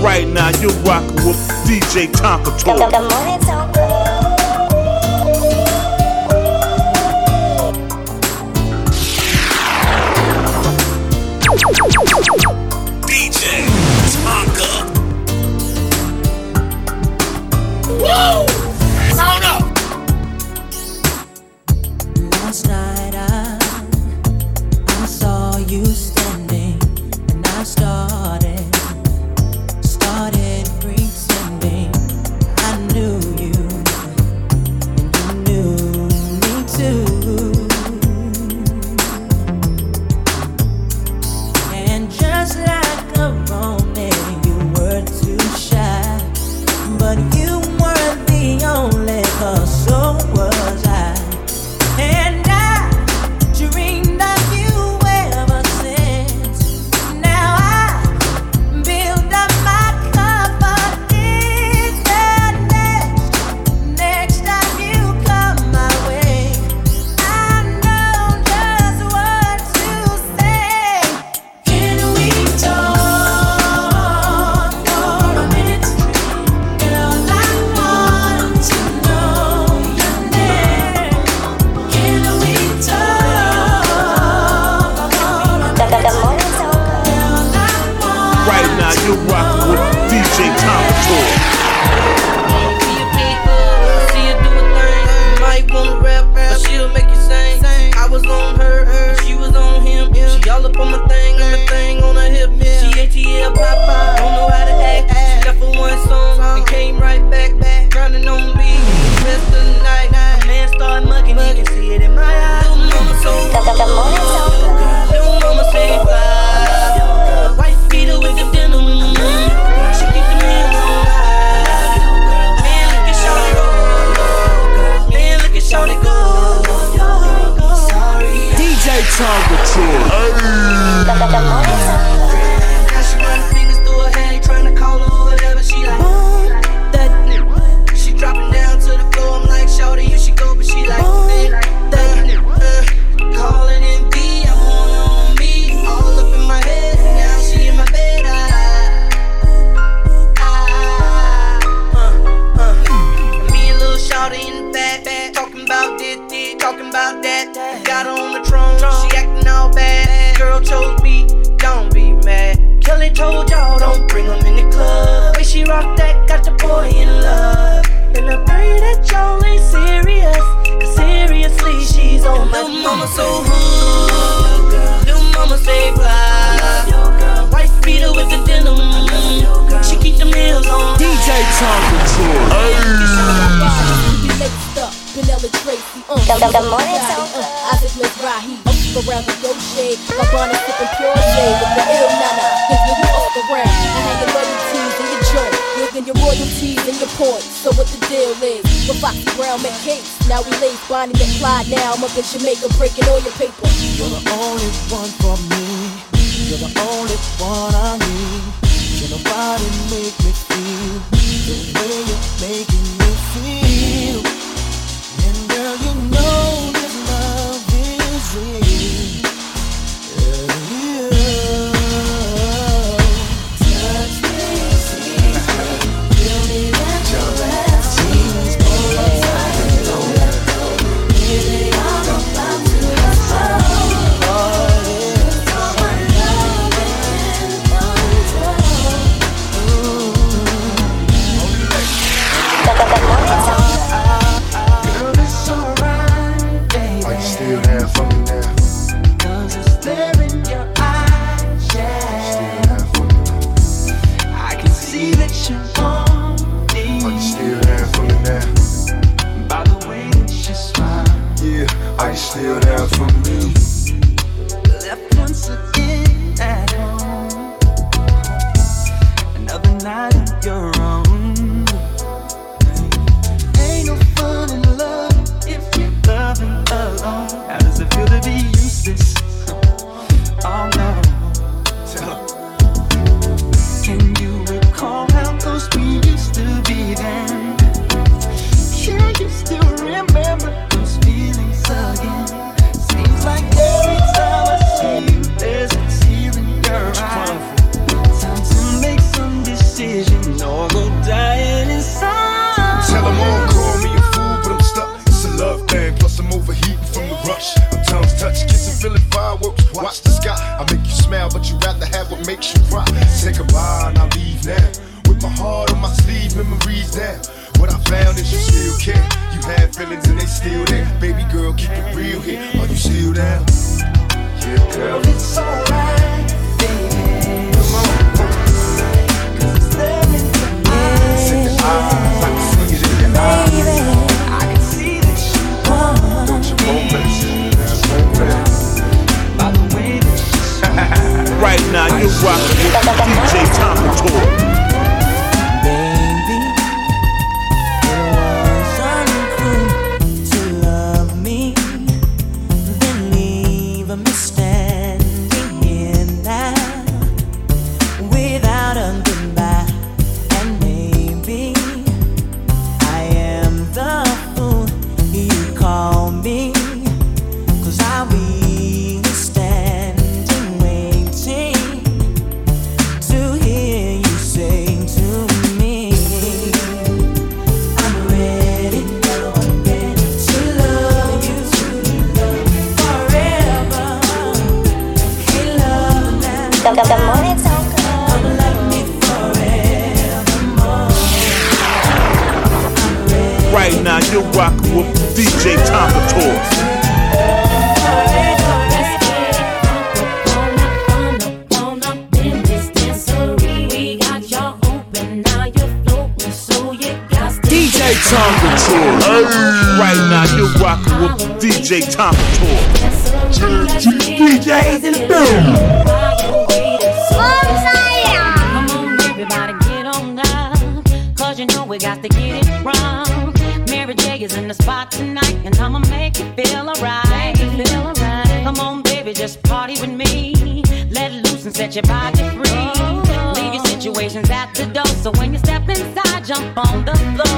right now you're rocking with DJ Tonka Toy. so hood. Little mama say fly. White beater with the denim. She keep them nails on. DJ Tom Couture. Penelope Tracy, um, the, the, the morning song. Uh, Isaac Mizrahi, up around the Goshe, my bonnet sipping pure shade with the ill nana. His new up around, I hang a and your royalties and your ports. So what the deal is? But Foxy Brown met cakes. Now we lays Bonnie. Now I'm up in Jamaica breaking all your paper. You're the only one for me. You're the only one I need. Can nobody make me feel the way you're making me feel? Now you're rocking with DJ Tomatoes. Right now, you're rocking with DJ Tom Couture. In the building. Everybody get on down, cause you know we got to get it spot tonight, and I'ma make you feel alright. feel alright. Come on, baby, just party with me. Let loose and set your body free. Oh. Leave your situations at the door, so when you step inside, jump on the floor.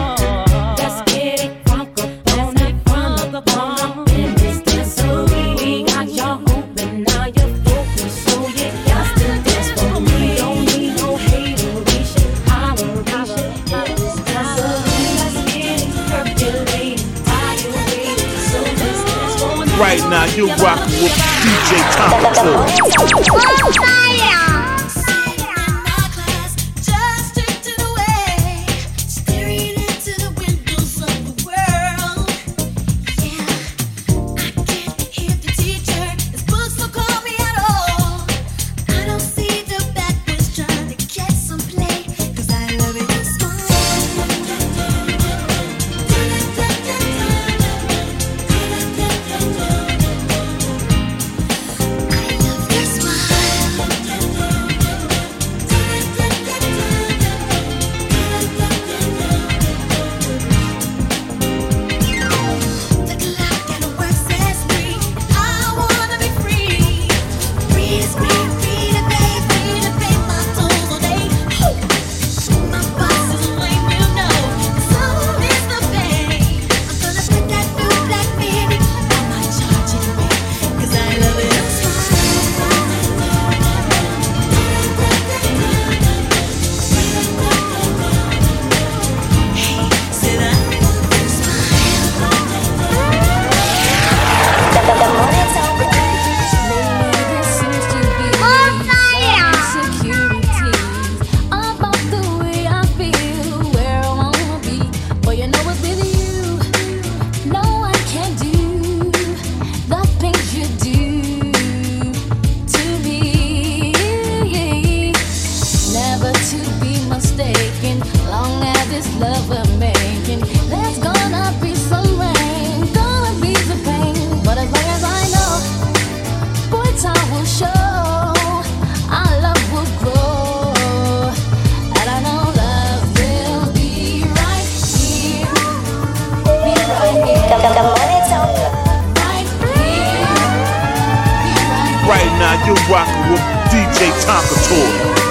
Right now, you're rocking with DJ Thompson. 错。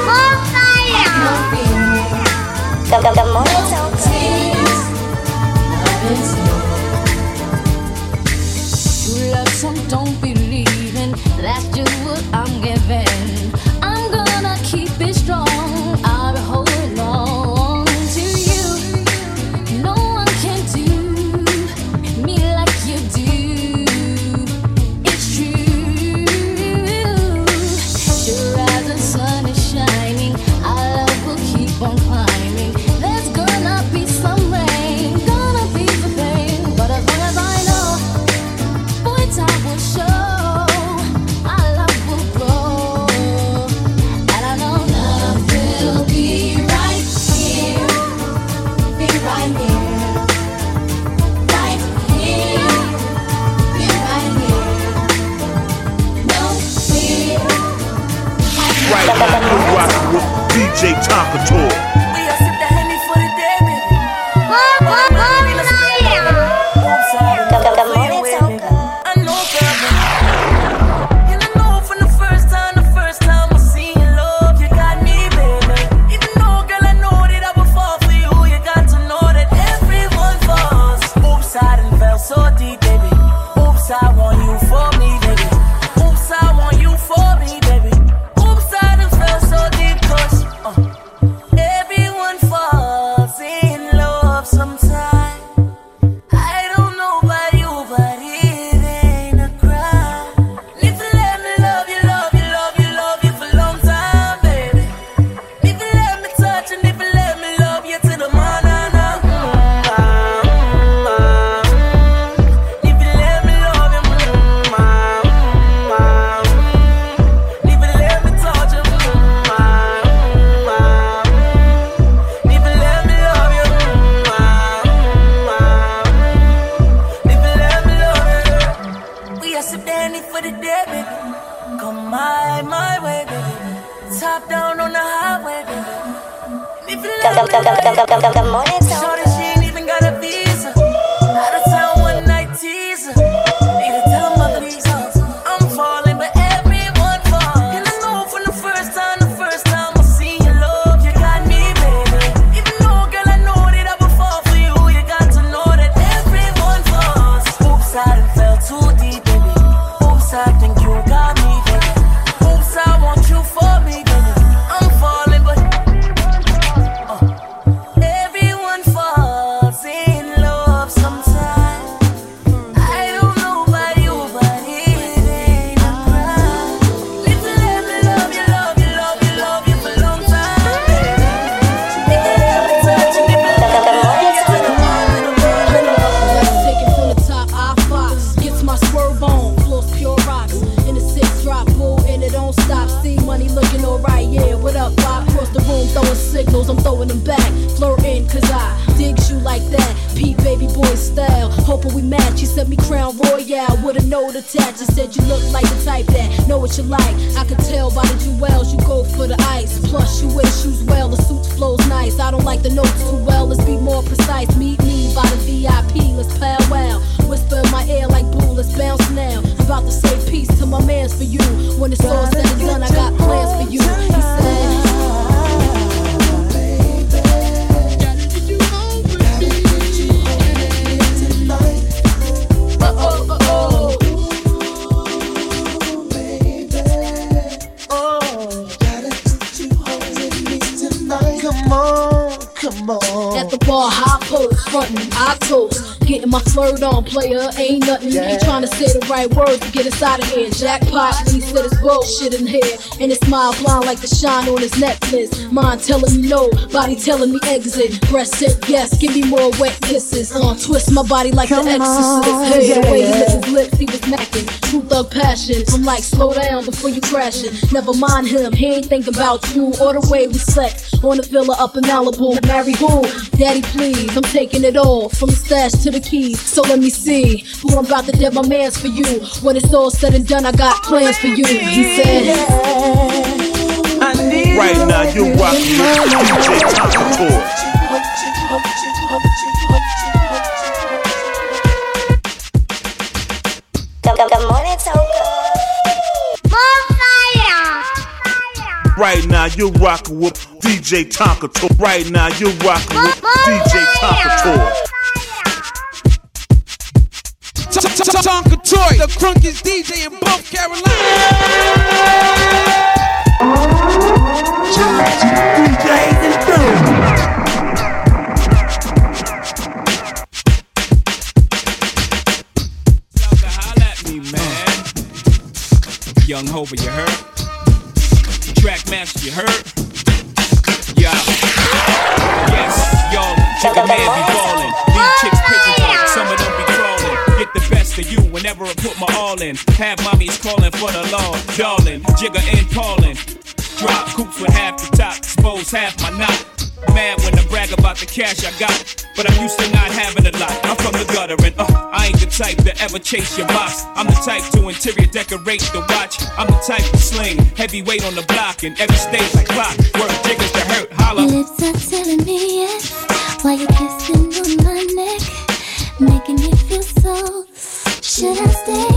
You look like the type that know what you like. I could tell by the jewels you go for the ice. Plus, you wear shoes well, the suit flows nice. I don't like the notes too well, let's be more precise. Meet me by the VIP, let's powwow. Whisper in my ear like boo, let's bounce now. I'm about to say peace to my mans for you. When it's all said and done, I got plans for you. He said. I toast. Getting my flirt on, player, ain't nothing. Yeah. Ain't trying to say the right words to get us out of here. Jackpot, he said it's bullshit in here. And his smile blind like the shine on his necklace. Mind telling me no, body telling me exit. Breast said yes, give me more wet kisses. Uh, twist my body like the exorcist. Hey, the way he licked his lips, he was macking. True thug passion. I'm like, slow down before you crashing. Never mind him, he ain't thinking about you or the way we sex. On the villa up in Malibu. Marry who? Daddy, please. I'm taking it all from the stash to the keys. So let me see who I'm about to dead my mans for you. When it's all said and done, I got plans for you. He said. Right now, you're rocking with DJ Tonka Toy. Good, good, good morning, Tonka. Right now, you're rocking with DJ Tonka Toy. Right now, you're rocking with DJ Tonka Toy. Tonka Toy, the crunkest DJ in both Carolina. DJs and boom. Holla at me, man. Young Hova, you heard? Track master, you heard? All. Have mommies calling for the law, darling. Jigger and Paulin. Drop coops with half the top, expose half my knot. Mad when I brag about the cash I got, but I'm used to not having a lot. I'm from the gutter and uh, I ain't the type to ever chase your box. I'm the type to interior decorate the watch. I'm the type to sling heavyweight on the block in every stage like clock. Work jiggers to hurt, holla. Your lips are telling me yes while you're kissing on my neck, making me feel so. Should I stay?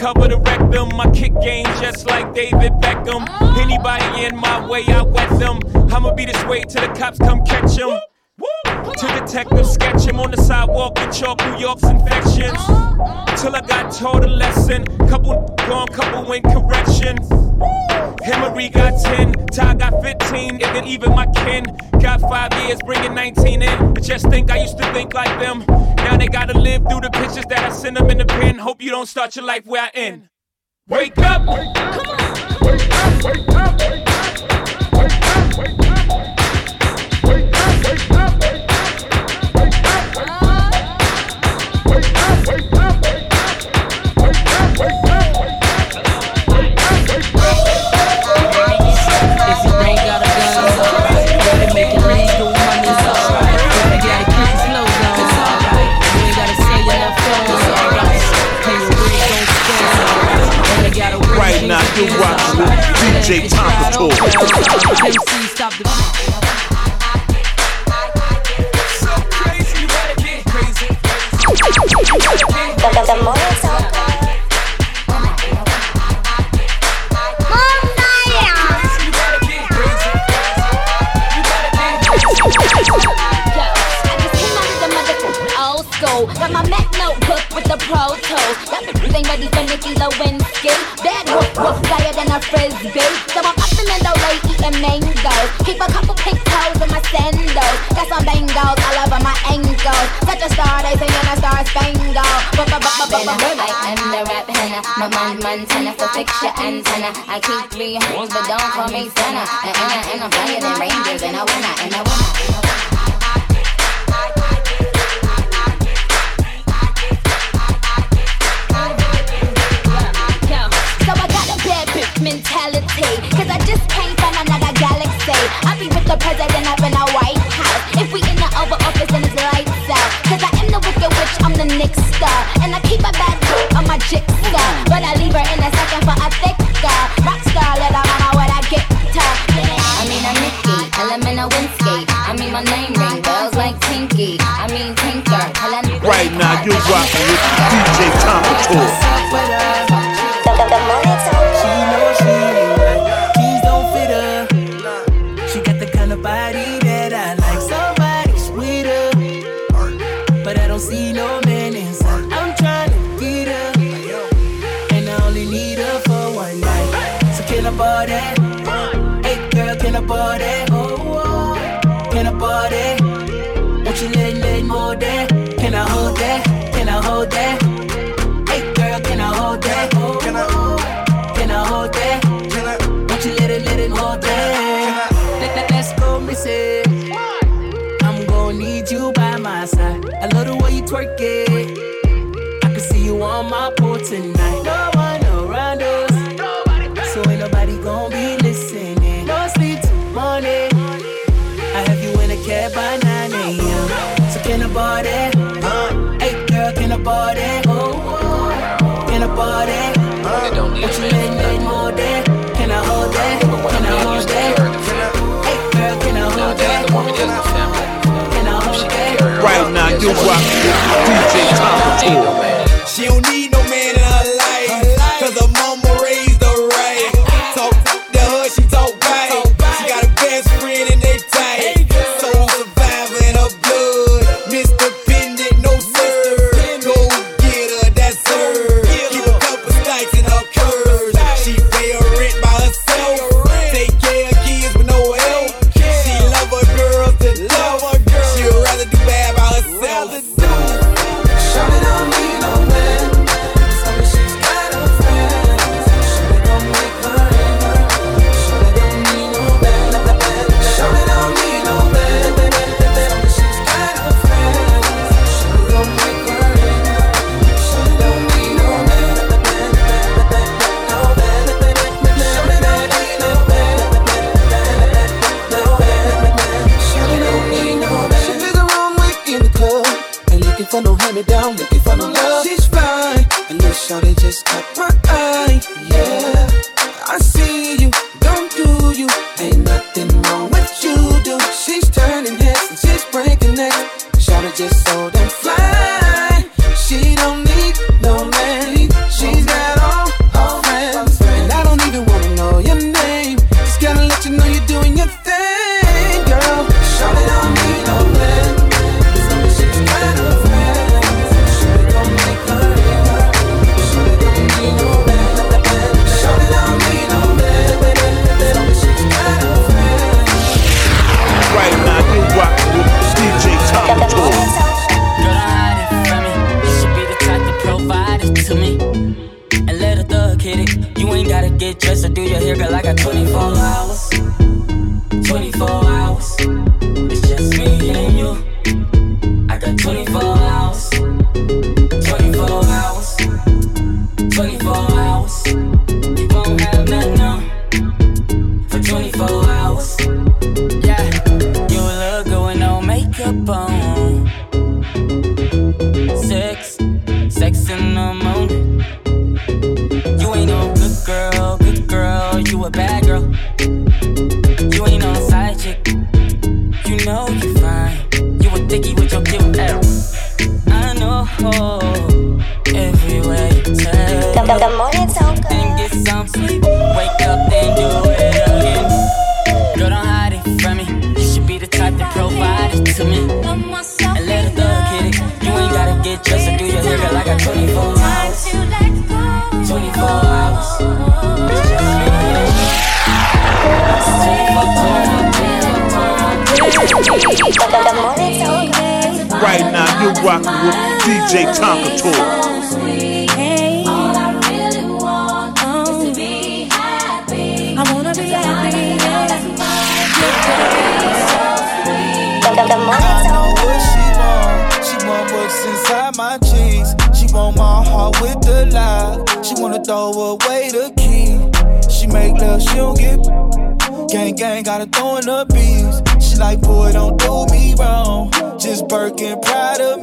Cover the rectum, my kick game just like David Beckham. Anybody in my way, I wet them. I'ma be this way till the cops come catch them. To detective sketch him on the sidewalk with chalk New York's infections. Till I got taught a lesson. Couple gone, couple win corrections. Hillary got 10, Ty got 15, and even my kin got five years, bringing 19 in. I just think I used to think like them. Now they gotta live through the pictures that I send them in the pen. Hope you don't start your life where I end. Wake up! If motherfucking old school. Got my Mac notebook with the Pro Tools. That ain't ready for Nicki Lewinsky. Bad woof woof, flyer than a frisbee. Singing a star spangle. I am the rap henna, my man Montana for your antenna. I keep three hoes, but don't call me Santa. And, I'm flyer than Rangers, and I night. So can I bought that? Hey girl, can I bought rocking with DJ Tonka for no hand me down, looking for no love. She's fine, and this shawty just got my rocking with DJ Tonka Toy. I wanna be happy. The, the, the morning I know Tonka. what she want. She want what's inside my jeans. She want my heart with the lie. She wanna throw away the key. She make love, she don't get. Gang gang gotta throw in the beats. She like, boy, don't do me wrong. Just Birkin proud of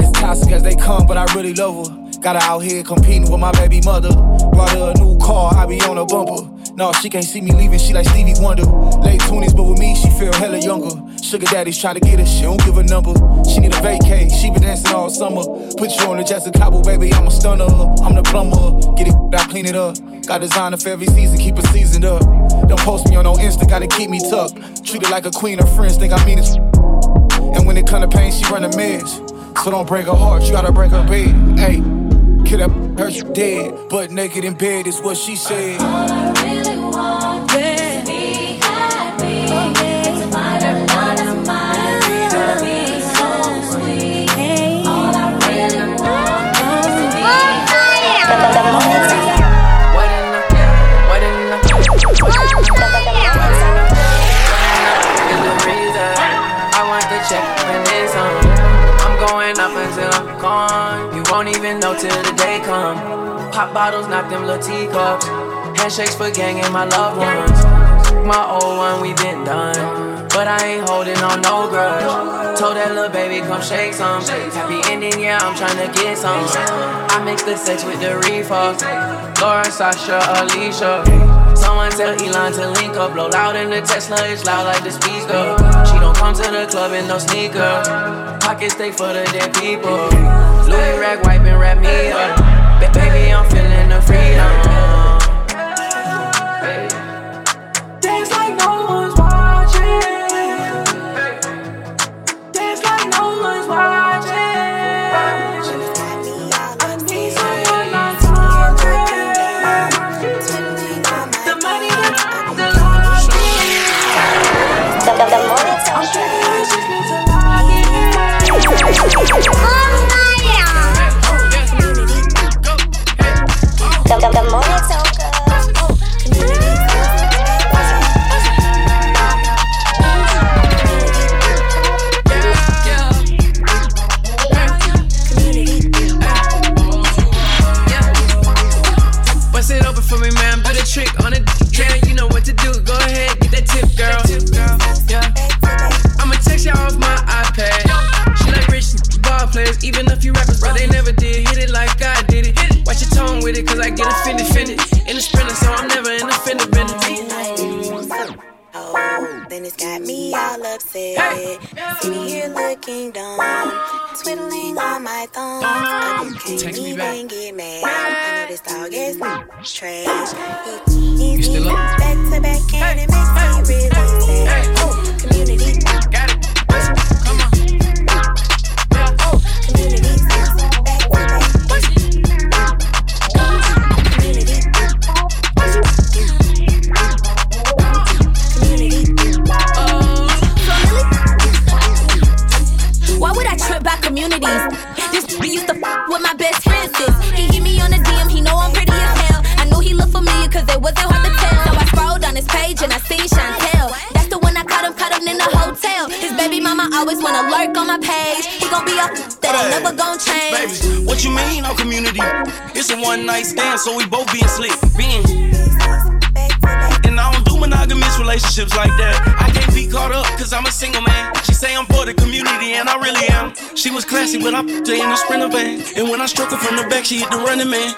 As toxic as they come, but I really love her. Got her out here competing with my baby mother. Brought her a new car, I be on a bumper. No, she can't see me leaving, she like Stevie Wonder. Late 20s, but with me, she feel hella younger. Sugar daddies try to get her, she don't give a number. She need a vacay, she been dancing all summer. Put you on the Jessica Cabo, baby, I'm a stunner. I'm the plumber. Get it, I clean it up. Got designer for every season, keep it seasoned up. Don't post me on no Insta, gotta keep me tucked. Treat her like a queen, her friends think I mean it. And when it come to pain, she run a mess. So don't break her heart, you gotta break her bed. Hey, kid up, her you dead. But naked in bed is what she said. Pop bottles, not them little teacups. Handshakes for gang and my loved ones. My old one, we been done. But I ain't holding on no grudge. Told that little baby, come shake some. Happy ending, yeah, I'm tryna get some. I mix the sex with the reefer. Laura, Sasha, Alicia. Someone tell Elon to link up, blow loud in the Tesla, it's loud like the speaker. She don't come to the club in no sneaker. Pockets stay for the dead people. Louis rack wiping, wrap me up. I'm feeling the freedom. One night stand, so we both being slick. Being. And I don't do monogamous relationships like that. I can't be caught up, cause I'm a single man. She say I'm for the community, and I really am. She was classy, but I put her in a sprinter van. And when I struck her from the back, she hit the running man.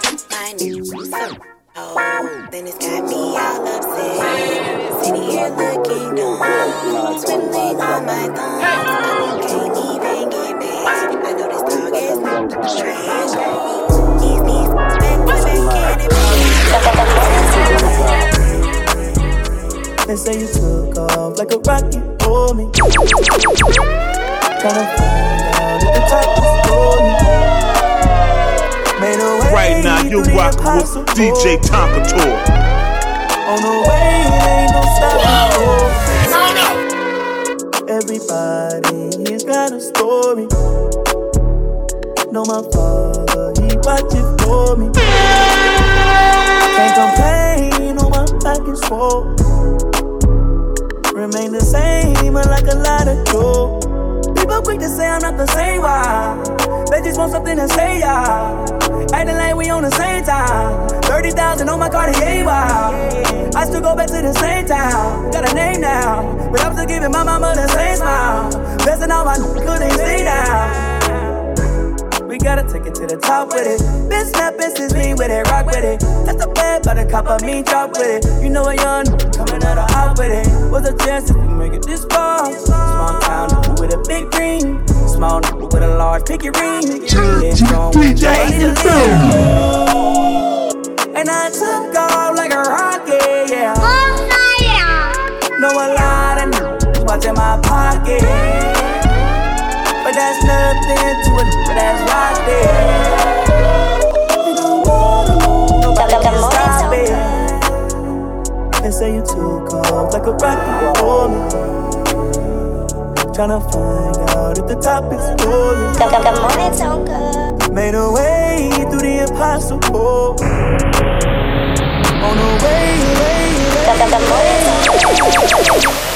Oh, then it's got me all upset. Sitting here looking dumb, twiddling on my thumbs. I can't even get mad. I know this dog is trash. They say you took off like a rocket for me. Tryna find out if the top is for me. Made a way Right now, you're rocking with. DJ Tonka Toy. On the way, it ain't no stopping. Everybody, he's got a story. Know my father, he watches for me. Can't complain, no my back is full. Remain the same, like a lot of dough. People quick to say I'm not the same, why? They just want something to say, yeah. Acting like we on the same time. 30,000 on my Cartier, wow. I still go back to the same town. Got a name now, but I'm still giving my mama the same smile. Blessing all my good they stay down. We gotta take it to the top with it. This snap, since is me with it, rock with it. That's the bad, but a cup of me drop with it. You know a young coming out of hot with it. What's a chance if we make it this far? Small town nigga with a big dream. Small nigga with a large picky ring. Head strong, DJ in the And I took off like a rocket, oh, yeah. Know a lot of niggas watching my pocket. That's nothing to it, but that's right there. You don't wanna move, nobody can stop it. They say you took off like a rocket for me. Tryna find out if the top is me. The, the, the morning talk. Made a way through the impossible. On the way, way, way. The, the, the talk.